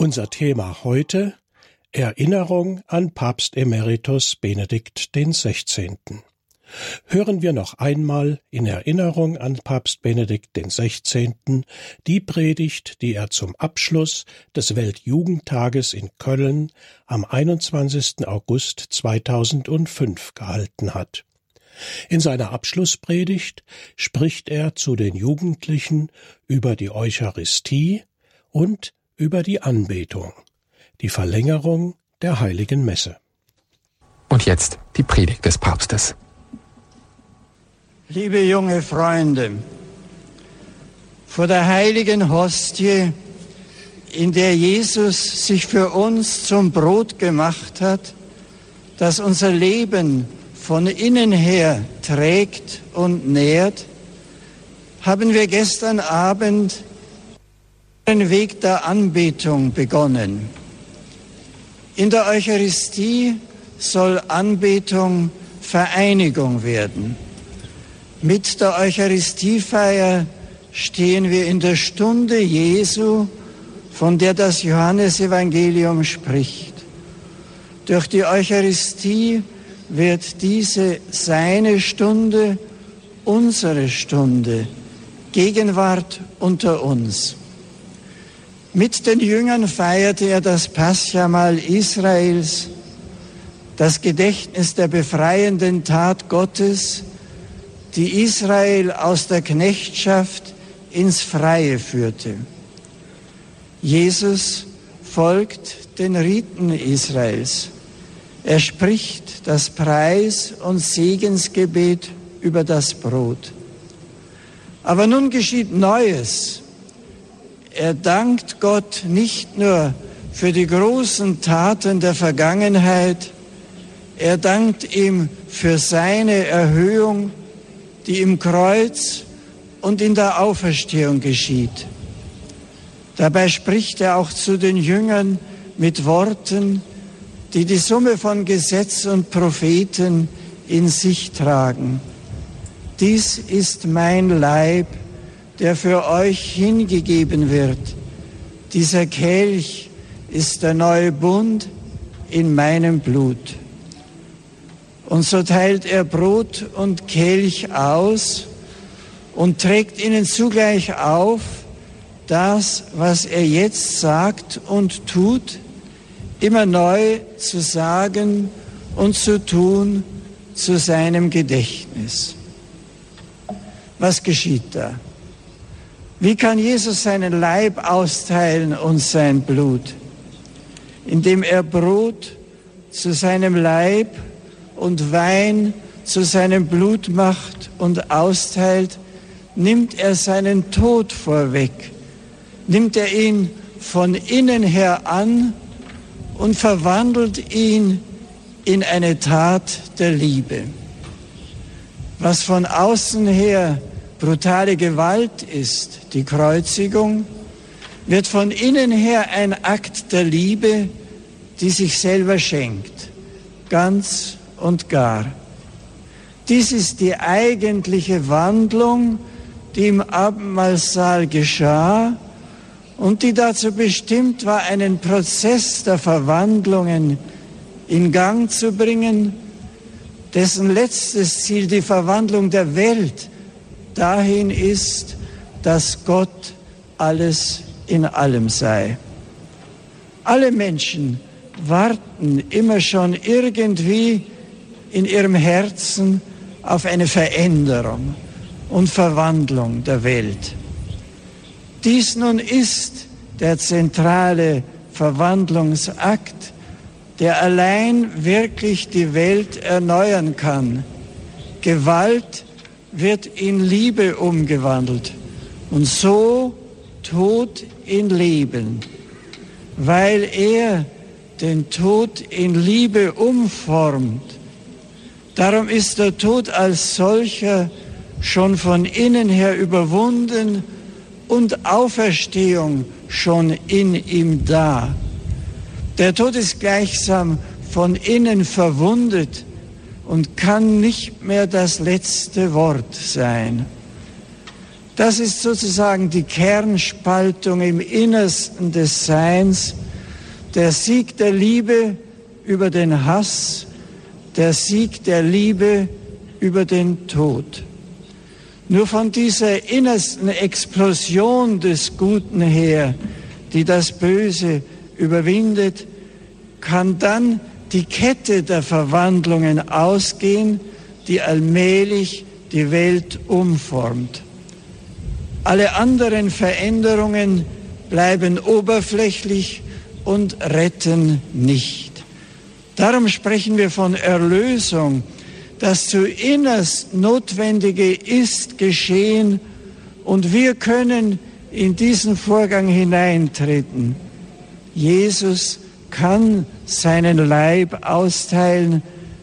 Unser Thema heute Erinnerung an Papst Emeritus Benedikt XVI. Hören wir noch einmal in Erinnerung an Papst Benedikt XVI. die Predigt, die er zum Abschluss des Weltjugendtages in Köln am 21. August 2005 gehalten hat. In seiner Abschlusspredigt spricht er zu den Jugendlichen über die Eucharistie und über die Anbetung, die Verlängerung der heiligen Messe. Und jetzt die Predigt des Papstes. Liebe junge Freunde, vor der heiligen Hostie, in der Jesus sich für uns zum Brot gemacht hat, das unser Leben von innen her trägt und nährt, haben wir gestern Abend den Weg der Anbetung begonnen. In der Eucharistie soll Anbetung Vereinigung werden. Mit der Eucharistiefeier stehen wir in der Stunde Jesu, von der das Johannesevangelium spricht. Durch die Eucharistie wird diese seine Stunde, unsere Stunde, Gegenwart unter uns. Mit den Jüngern feierte er das Paschamal Israels, das Gedächtnis der befreienden Tat Gottes, die Israel aus der Knechtschaft ins Freie führte. Jesus folgt den Riten Israels. Er spricht das Preis- und Segensgebet über das Brot. Aber nun geschieht Neues. Er dankt Gott nicht nur für die großen Taten der Vergangenheit, er dankt ihm für seine Erhöhung, die im Kreuz und in der Auferstehung geschieht. Dabei spricht er auch zu den Jüngern mit Worten, die die Summe von Gesetz und Propheten in sich tragen. Dies ist mein Leib, der für euch hingegeben wird. Dieser Kelch ist der neue Bund in meinem Blut. Und so teilt er Brot und Kelch aus und trägt ihnen zugleich auf, das, was er jetzt sagt und tut, immer neu zu sagen und zu tun zu seinem Gedächtnis. Was geschieht da? Wie kann Jesus seinen Leib austeilen und sein Blut? Indem er Brot zu seinem Leib und Wein zu seinem Blut macht und austeilt, nimmt er seinen Tod vorweg, nimmt er ihn von innen her an und verwandelt ihn in eine Tat der Liebe. Was von außen her brutale Gewalt ist, die Kreuzigung, wird von innen her ein Akt der Liebe, die sich selber schenkt, ganz und gar. Dies ist die eigentliche Wandlung, die im Abendmahlsaal geschah und die dazu bestimmt war, einen Prozess der Verwandlungen in Gang zu bringen, dessen letztes Ziel die Verwandlung der Welt dahin ist, dass Gott alles in allem sei. Alle Menschen warten immer schon irgendwie in ihrem Herzen auf eine Veränderung und Verwandlung der Welt. Dies nun ist der zentrale Verwandlungsakt, der allein wirklich die Welt erneuern kann. Gewalt wird in Liebe umgewandelt und so Tod in Leben, weil er den Tod in Liebe umformt. Darum ist der Tod als solcher schon von innen her überwunden und Auferstehung schon in ihm da. Der Tod ist gleichsam von innen verwundet und kann nicht mehr das letzte Wort sein. Das ist sozusagen die Kernspaltung im Innersten des Seins, der Sieg der Liebe über den Hass, der Sieg der Liebe über den Tod. Nur von dieser innersten Explosion des Guten her, die das Böse überwindet, kann dann die Kette der Verwandlungen ausgehen, die allmählich die Welt umformt. Alle anderen Veränderungen bleiben oberflächlich und retten nicht. Darum sprechen wir von Erlösung. Das zuinnerst Notwendige ist geschehen und wir können in diesen Vorgang hineintreten. Jesus kann seinen Leib austeilen,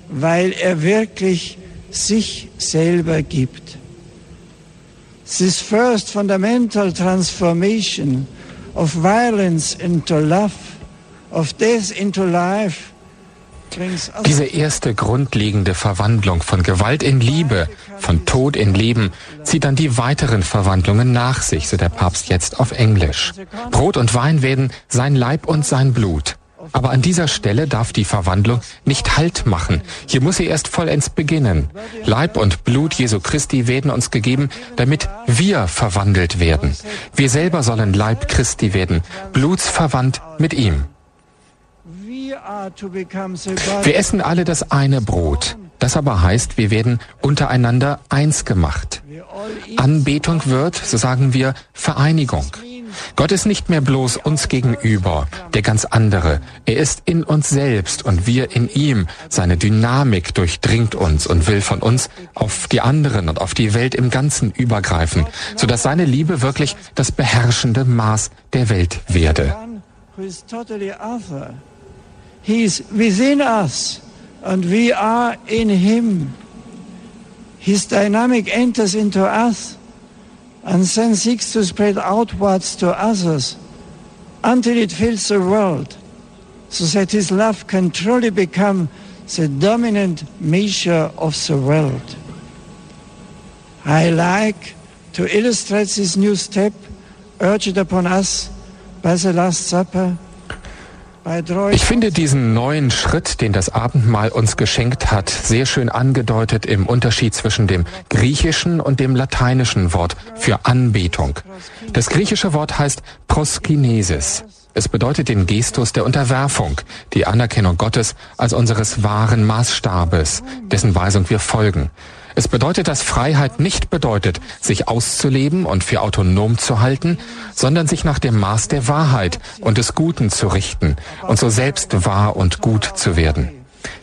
weil er wirklich sich selber gibt. This first fundamental transformation of violence into love, of death into life, diese erste grundlegende Verwandlung von Gewalt in Liebe, von Tod in Leben, zieht dann die weiteren Verwandlungen nach sich, so der Papst jetzt auf Englisch. Brot und Wein werden sein Leib und sein Blut. Aber an dieser Stelle darf die Verwandlung nicht Halt machen. Hier muss sie erst vollends beginnen. Leib und Blut Jesu Christi werden uns gegeben, damit wir verwandelt werden. Wir selber sollen Leib Christi werden, blutsverwandt mit ihm. Wir essen alle das eine Brot. Das aber heißt, wir werden untereinander eins gemacht. Anbetung wird, so sagen wir, Vereinigung. Gott ist nicht mehr bloß uns gegenüber, der ganz andere. Er ist in uns selbst und wir in ihm. Seine Dynamik durchdringt uns und will von uns auf die anderen und auf die Welt im Ganzen übergreifen, sodass seine Liebe wirklich das beherrschende Maß der Welt werde. He's within us and we are in him. His dynamic enters into us and then seeks to spread outwards to others until it fills the world, so that his love can truly become the dominant measure of the world. I like to illustrate this new step urged upon us by the Last Supper Ich finde diesen neuen Schritt, den das Abendmahl uns geschenkt hat, sehr schön angedeutet im Unterschied zwischen dem griechischen und dem lateinischen Wort für Anbetung. Das griechische Wort heißt Proskinesis. Es bedeutet den Gestus der Unterwerfung, die Anerkennung Gottes als unseres wahren Maßstabes, dessen Weisung wir folgen. Es bedeutet, dass Freiheit nicht bedeutet, sich auszuleben und für autonom zu halten, sondern sich nach dem Maß der Wahrheit und des Guten zu richten und so selbst wahr und gut zu werden.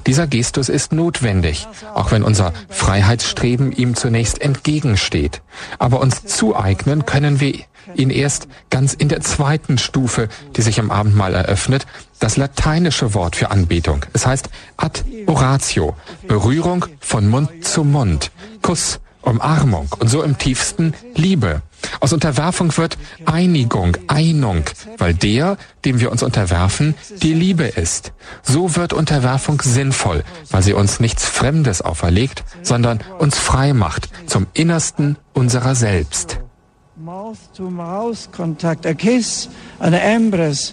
Dieser Gestus ist notwendig, auch wenn unser Freiheitsstreben ihm zunächst entgegensteht. Aber uns zueignen können wir ihn erst ganz in der zweiten Stufe, die sich im Abendmahl eröffnet, das lateinische Wort für Anbetung. Es heißt ad oratio, Berührung von Mund zu Mund, Kuss, Umarmung und so im tiefsten Liebe. Aus Unterwerfung wird Einigung, Einung, weil der, dem wir uns unterwerfen, die Liebe ist. So wird Unterwerfung sinnvoll, weil sie uns nichts Fremdes auferlegt, sondern uns frei macht zum Innersten unserer selbst. Mouth-to-Mouth-Kontakt, a kiss, an embrace,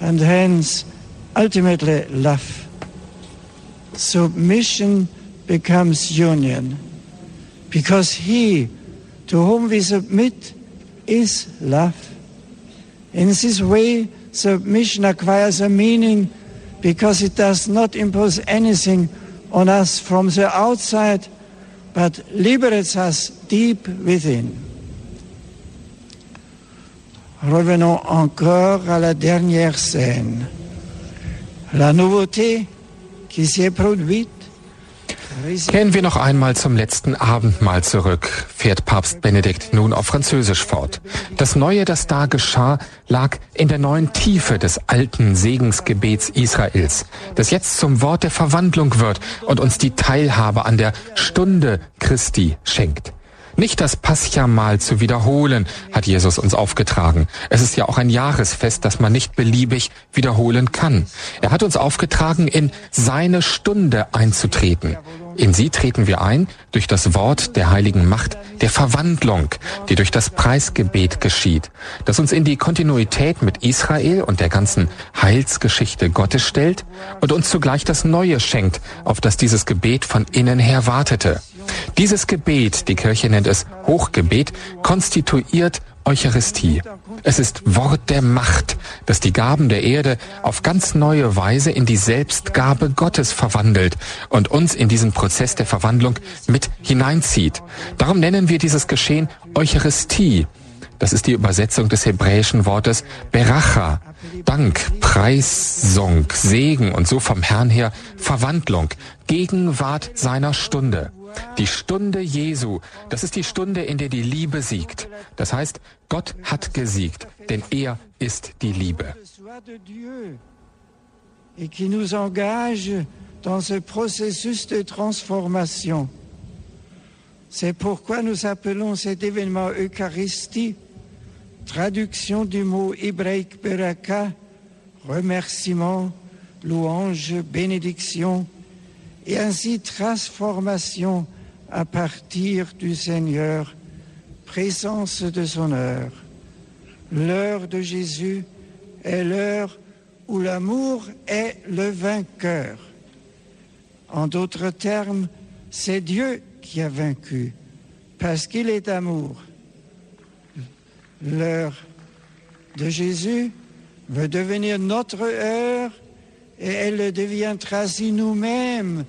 and hence ultimately love. Submission becomes union because he to whom we submit is love. In this way, submission acquires a meaning because it does not impose anything on us from the outside, but liberates us deep within. Revenons encore à la dernière scène. La nouveauté qui s'y est produite Kehren wir noch einmal zum letzten Abendmahl zurück, fährt Papst Benedikt nun auf Französisch fort. Das Neue, das da geschah, lag in der neuen Tiefe des alten Segensgebets Israels, das jetzt zum Wort der Verwandlung wird und uns die Teilhabe an der Stunde Christi schenkt. Nicht das Paschamal zu wiederholen, hat Jesus uns aufgetragen. Es ist ja auch ein Jahresfest, das man nicht beliebig wiederholen kann. Er hat uns aufgetragen, in seine Stunde einzutreten. In sie treten wir ein durch das Wort der heiligen Macht der Verwandlung, die durch das Preisgebet geschieht, das uns in die Kontinuität mit Israel und der ganzen Heilsgeschichte Gottes stellt und uns zugleich das Neue schenkt, auf das dieses Gebet von innen her wartete. Dieses Gebet, die Kirche nennt es Hochgebet, konstituiert Eucharistie. Es ist Wort der Macht, das die Gaben der Erde auf ganz neue Weise in die Selbstgabe Gottes verwandelt und uns in diesen Prozess der Verwandlung mit hineinzieht. Darum nennen wir dieses Geschehen Eucharistie. Das ist die Übersetzung des hebräischen Wortes Beracha, Dank, Preisung, Segen und so vom Herrn her Verwandlung, Gegenwart seiner Stunde. Die Stunde Jesu, das ist die Stunde, in der die Liebe siegt. Das heißt, Gott hat gesiegt, denn er ist die Liebe. Et qui nous engage dans ce processus de transformation. C'est pourquoi nous appelons cet événement Eucharistie, traduction du mot hébraïque beraka, remerciement, louange, bénédiction, et ainsi transformation à partir du Seigneur, présence de son heure. L'heure de Jésus est l'heure où l'amour est le vainqueur. En d'autres termes, c'est Dieu qui a vaincu, parce qu'il est amour. L'heure de Jésus veut devenir notre heure et elle deviendra ainsi nous-mêmes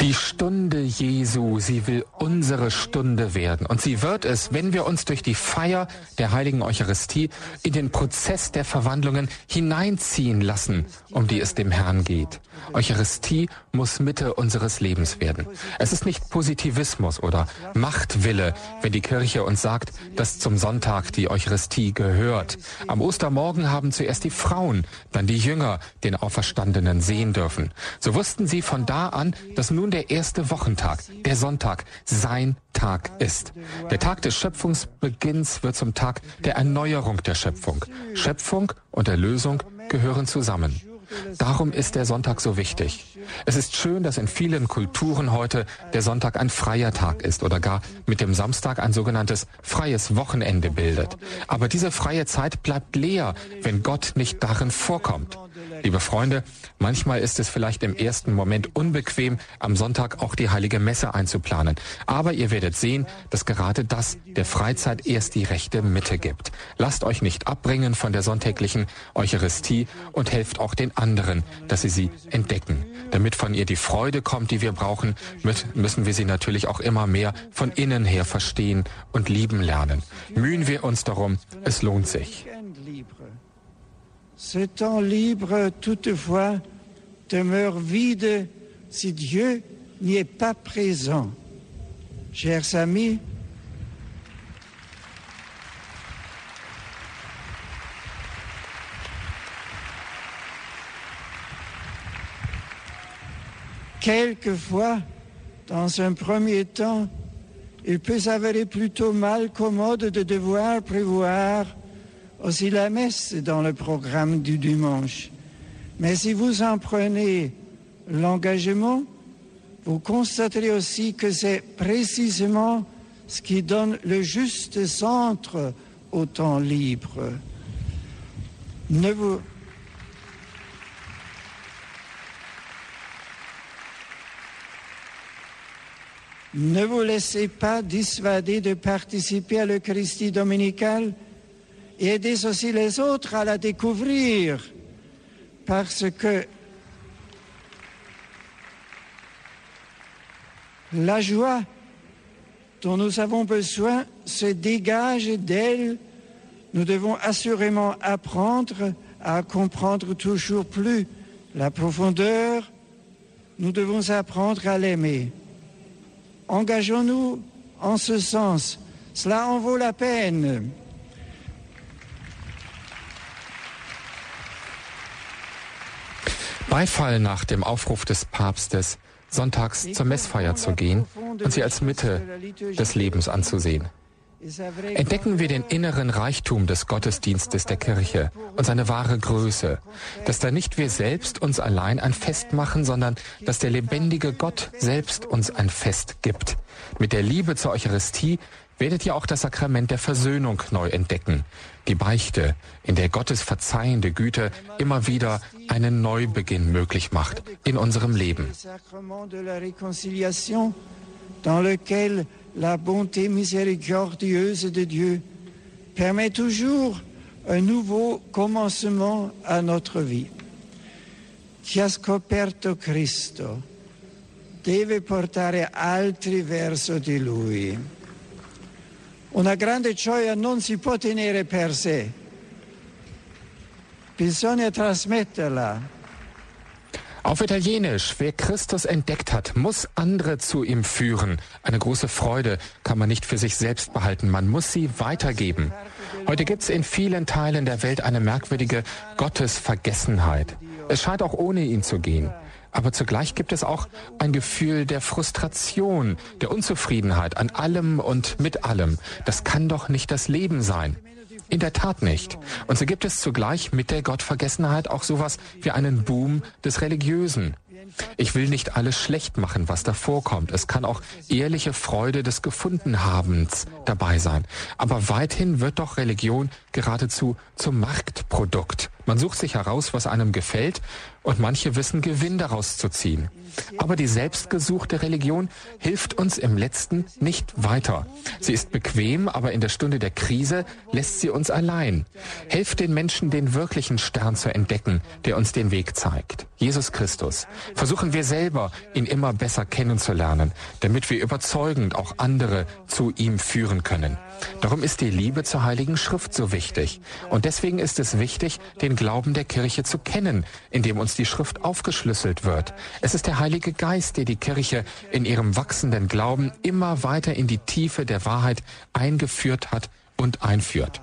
Die Stunde Jesu, sie will unsere Stunde werden. Und sie wird es, wenn wir uns durch die Feier der heiligen Eucharistie in den Prozess der Verwandlungen hineinziehen lassen, um die es dem Herrn geht. Eucharistie muss Mitte unseres Lebens werden. Es ist nicht Positivismus oder Machtwille, wenn die Kirche uns sagt, dass zum Sonntag die Eucharistie gehört. Am Ostermorgen haben zuerst die Frauen, dann die Jünger den Auferstandenen sehen dürfen. So wussten sie von da an, dass nun der erste Wochentag, der Sonntag, sein Tag ist. Der Tag des Schöpfungsbeginns wird zum Tag der Erneuerung der Schöpfung. Schöpfung und Erlösung gehören zusammen. Darum ist der Sonntag so wichtig. Es ist schön, dass in vielen Kulturen heute der Sonntag ein freier Tag ist oder gar mit dem Samstag ein sogenanntes freies Wochenende bildet. Aber diese freie Zeit bleibt leer, wenn Gott nicht darin vorkommt. Liebe Freunde, manchmal ist es vielleicht im ersten Moment unbequem, am Sonntag auch die heilige Messe einzuplanen. Aber ihr werdet sehen, dass gerade das der Freizeit erst die rechte Mitte gibt. Lasst euch nicht abbringen von der sonntäglichen Eucharistie und helft auch den anderen, dass sie sie entdecken. Damit von ihr die Freude kommt, die wir brauchen, müssen wir sie natürlich auch immer mehr von innen her verstehen und lieben lernen. Mühen wir uns darum, es lohnt sich. Ce temps libre, toutefois, demeure vide si Dieu n'y est pas présent. Chers amis, quelquefois, dans un premier temps, il peut s'avérer plutôt mal commode de devoir prévoir aussi la messe dans le programme du dimanche. Mais si vous en prenez l'engagement, vous constaterez aussi que c'est précisément ce qui donne le juste centre au temps libre. Ne vous, ne vous laissez pas dissuader de participer à l'Eucharistie dominicale et aidez aussi les autres à la découvrir parce que la joie dont nous avons besoin se dégage d'elle. Nous devons assurément apprendre à comprendre toujours plus la profondeur. Nous devons apprendre à l'aimer. Engageons-nous en ce sens. Cela en vaut la peine. Beifall nach dem Aufruf des Papstes sonntags zur Messfeier zu gehen und sie als Mitte des Lebens anzusehen. Entdecken wir den inneren Reichtum des Gottesdienstes der Kirche und seine wahre Größe, dass da nicht wir selbst uns allein ein Fest machen, sondern dass der lebendige Gott selbst uns ein Fest gibt. Mit der Liebe zur Eucharistie werdet ihr auch das Sakrament der Versöhnung neu entdecken, die Beichte, in der Gottes verzeihende Güte immer wieder einen Neubeginn möglich macht in unserem Leben. dans lequel la bonté miséricordieuse de Dieu permet toujours un nouveau commencement à notre vie. Chi ha scoperto Cristo deve portare altri verso di Lui. Una grande gioia non si può tenere per sé, bisogna trasmetterla Auf Italienisch, wer Christus entdeckt hat, muss andere zu ihm führen. Eine große Freude kann man nicht für sich selbst behalten, man muss sie weitergeben. Heute gibt's in vielen Teilen der Welt eine merkwürdige Gottesvergessenheit. Es scheint auch ohne ihn zu gehen. Aber zugleich gibt es auch ein Gefühl der Frustration, der Unzufriedenheit an allem und mit allem. Das kann doch nicht das Leben sein. In der Tat nicht. Und so gibt es zugleich mit der Gottvergessenheit auch sowas wie einen Boom des Religiösen. Ich will nicht alles schlecht machen, was da vorkommt. Es kann auch ehrliche Freude des Gefundenhabens dabei sein. Aber weithin wird doch Religion geradezu zum Marktprodukt. Man sucht sich heraus, was einem gefällt, und manche wissen Gewinn daraus zu ziehen. Aber die selbstgesuchte Religion hilft uns im letzten nicht weiter. Sie ist bequem, aber in der Stunde der Krise lässt sie uns allein. Helft den Menschen, den wirklichen Stern zu entdecken, der uns den Weg zeigt. Jesus Christus. Versuchen wir selber, ihn immer besser kennenzulernen, damit wir überzeugend auch andere zu ihm führen können. Darum ist die Liebe zur Heiligen Schrift so wichtig. Und deswegen ist es wichtig, den Glauben der Kirche zu kennen, indem uns die Schrift aufgeschlüsselt wird. Es ist der Heilige Geist, der die Kirche in ihrem wachsenden Glauben immer weiter in die Tiefe der Wahrheit eingeführt hat und einführt.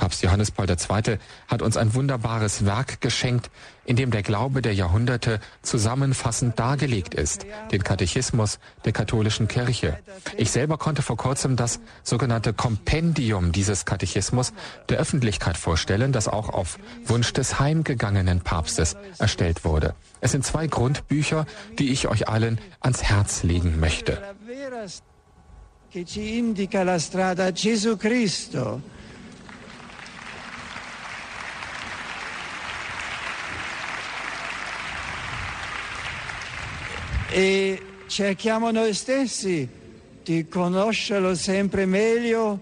Papst Johannes Paul II. hat uns ein wunderbares Werk geschenkt, in dem der Glaube der Jahrhunderte zusammenfassend dargelegt ist, den Katechismus der katholischen Kirche. Ich selber konnte vor kurzem das sogenannte Kompendium dieses Katechismus der Öffentlichkeit vorstellen, das auch auf Wunsch des heimgegangenen Papstes erstellt wurde. Es sind zwei Grundbücher, die ich euch allen ans Herz legen möchte. che ci indica la strada Gesù Cristo. E cerchiamo noi stessi di conoscerlo sempre meglio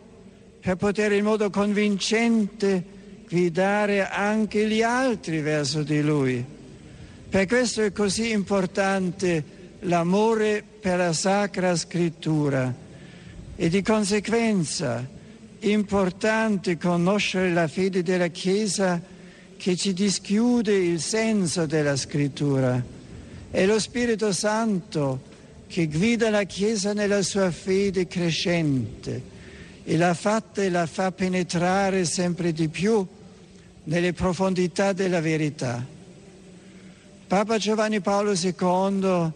per poter in modo convincente guidare anche gli altri verso di Lui. Per questo è così importante l'amore per la Sacra Scrittura e di conseguenza importante conoscere la fede della Chiesa che ci dischiude il senso della Scrittura è lo Spirito Santo che guida la Chiesa nella sua fede crescente e la fatta e la fa penetrare sempre di più nelle profondità della verità. Papa Giovanni Paolo II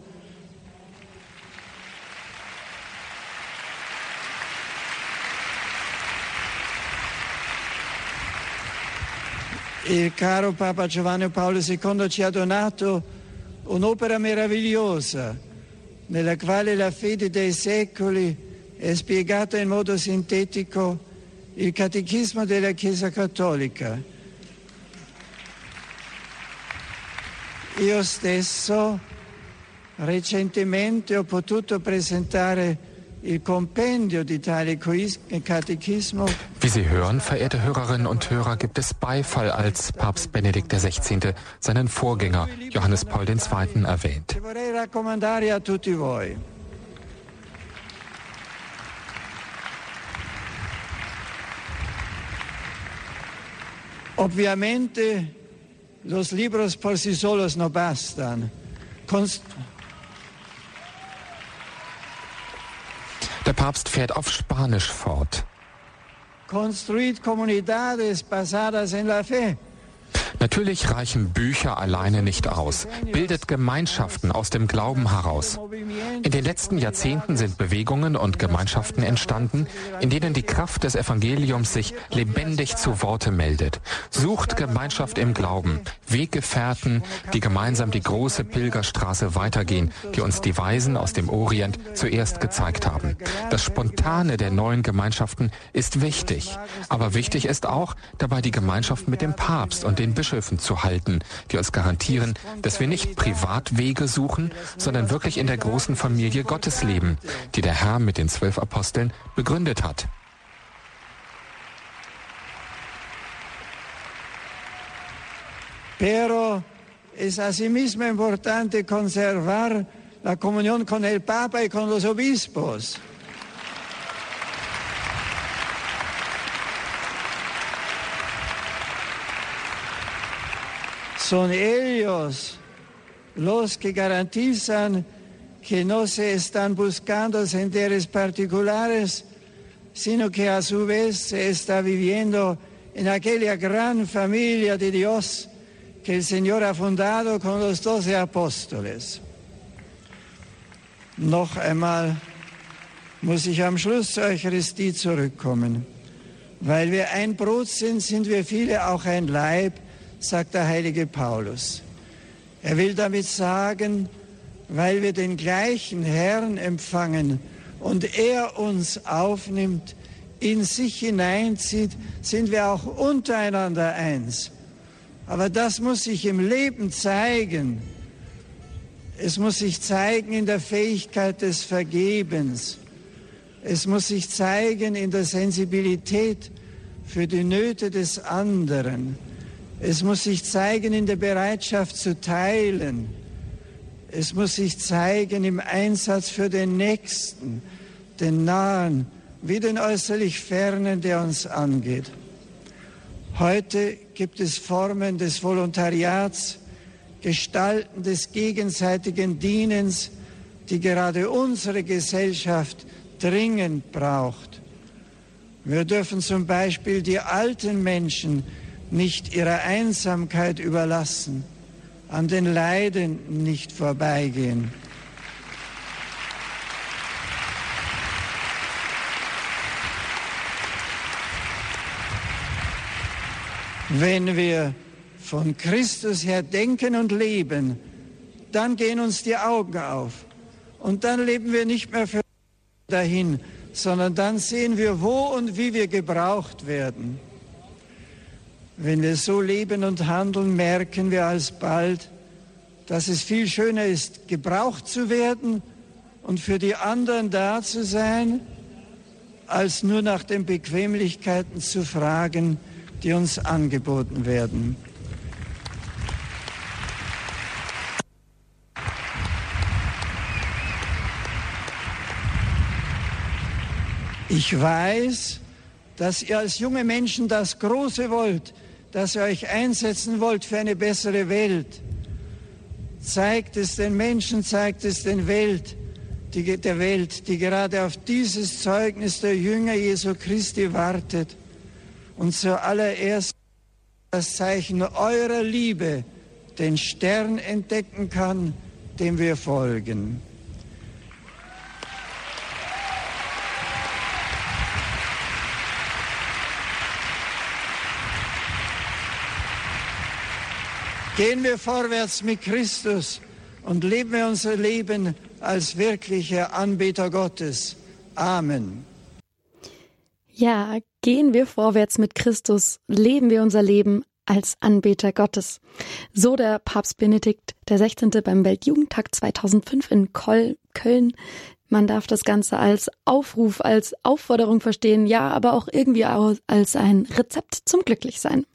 il caro Papa Giovanni Paolo II ci ha donato un'opera meravigliosa nella quale la fede dei secoli è spiegata in modo sintetico il catechismo della Chiesa Cattolica. Io stesso recentemente ho potuto presentare Wie Sie hören, verehrte Hörerinnen und Hörer, gibt es Beifall, als Papst Benedikt XVI. seinen Vorgänger Johannes Paul II. erwähnt. Ovviamente los libros por sí solos no bastan. Const Der Papst fährt auf Spanisch fort. Construid comunidades basadas en la fe. Natürlich reichen Bücher alleine nicht aus, bildet Gemeinschaften aus dem Glauben heraus. In den letzten Jahrzehnten sind Bewegungen und Gemeinschaften entstanden, in denen die Kraft des Evangeliums sich lebendig zu Worte meldet. Sucht Gemeinschaft im Glauben, Weggefährten, die gemeinsam die große Pilgerstraße weitergehen, die uns die Weisen aus dem Orient zuerst gezeigt haben. Das Spontane der neuen Gemeinschaften ist wichtig, aber wichtig ist auch, dabei die Gemeinschaft mit dem Papst und den Bischöfen zu halten, die uns garantieren, dass wir nicht Privatwege suchen, sondern wirklich in der großen Familie Gottes leben, die der Herr mit den zwölf Aposteln begründet hat. Pero es asimismo importante conservar la comunión con el Papa y con los obispos. Son ellos los que garantizan que no se están buscando senderes particulares, sino que a su vez se está viviendo en aquella gran familia de Dios que el Señor ha fundado con los doce apóstoles. Noch einmal muss ich am Schluss zur Eucharistie zurückkommen. Weil wir ein Brot sind, sind wir viele auch ein Leib, sagt der heilige Paulus. Er will damit sagen, weil wir den gleichen Herrn empfangen und er uns aufnimmt, in sich hineinzieht, sind wir auch untereinander eins. Aber das muss sich im Leben zeigen. Es muss sich zeigen in der Fähigkeit des Vergebens. Es muss sich zeigen in der Sensibilität für die Nöte des anderen. Es muss sich zeigen in der Bereitschaft zu teilen. Es muss sich zeigen im Einsatz für den Nächsten, den Nahen, wie den äußerlich Fernen, der uns angeht. Heute gibt es Formen des Volontariats, Gestalten des gegenseitigen Dienens, die gerade unsere Gesellschaft dringend braucht. Wir dürfen zum Beispiel die alten Menschen nicht ihrer Einsamkeit überlassen, an den Leiden nicht vorbeigehen. Wenn wir von Christus her denken und leben, dann gehen uns die Augen auf. Und dann leben wir nicht mehr für dahin, sondern dann sehen wir, wo und wie wir gebraucht werden. Wenn wir so leben und handeln, merken wir alsbald, dass es viel schöner ist, gebraucht zu werden und für die anderen da zu sein, als nur nach den Bequemlichkeiten zu fragen, die uns angeboten werden. Ich weiß, dass ihr als junge Menschen das Große wollt, dass ihr euch einsetzen wollt für eine bessere Welt. Zeigt es den Menschen, zeigt es den Welt, die, der Welt, die gerade auf dieses Zeugnis der Jünger Jesu Christi wartet und zuallererst das Zeichen eurer Liebe den Stern entdecken kann, dem wir folgen. Gehen wir vorwärts mit Christus und leben wir unser Leben als wirkliche Anbeter Gottes. Amen. Ja, gehen wir vorwärts mit Christus, leben wir unser Leben als Anbeter Gottes. So der Papst Benedikt der 16. beim Weltjugendtag 2005 in Köln. Man darf das Ganze als Aufruf, als Aufforderung verstehen, ja, aber auch irgendwie als ein Rezept zum Glücklichsein.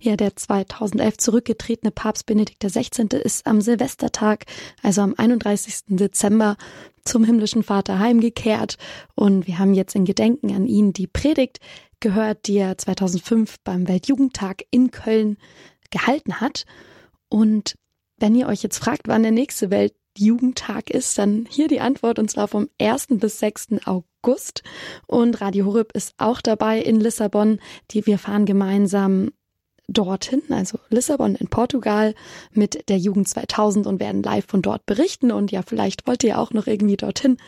Ja, der 2011 zurückgetretene Papst Benedikt XVI. ist am Silvestertag, also am 31. Dezember, zum himmlischen Vater heimgekehrt und wir haben jetzt in Gedenken an ihn die Predigt gehört, die er 2005 beim Weltjugendtag in Köln gehalten hat. Und wenn ihr euch jetzt fragt, wann der nächste Weltjugendtag ist, dann hier die Antwort und zwar vom 1. bis 6. August. Und Radio Horeb ist auch dabei in Lissabon. Die wir fahren gemeinsam dorthin, also Lissabon in Portugal, mit der Jugend 2000 und werden live von dort berichten. Und ja, vielleicht wollt ihr auch noch irgendwie dorthin.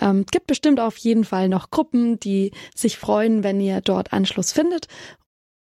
Ähm, gibt bestimmt auf jeden Fall noch Gruppen, die sich freuen, wenn ihr dort Anschluss findet.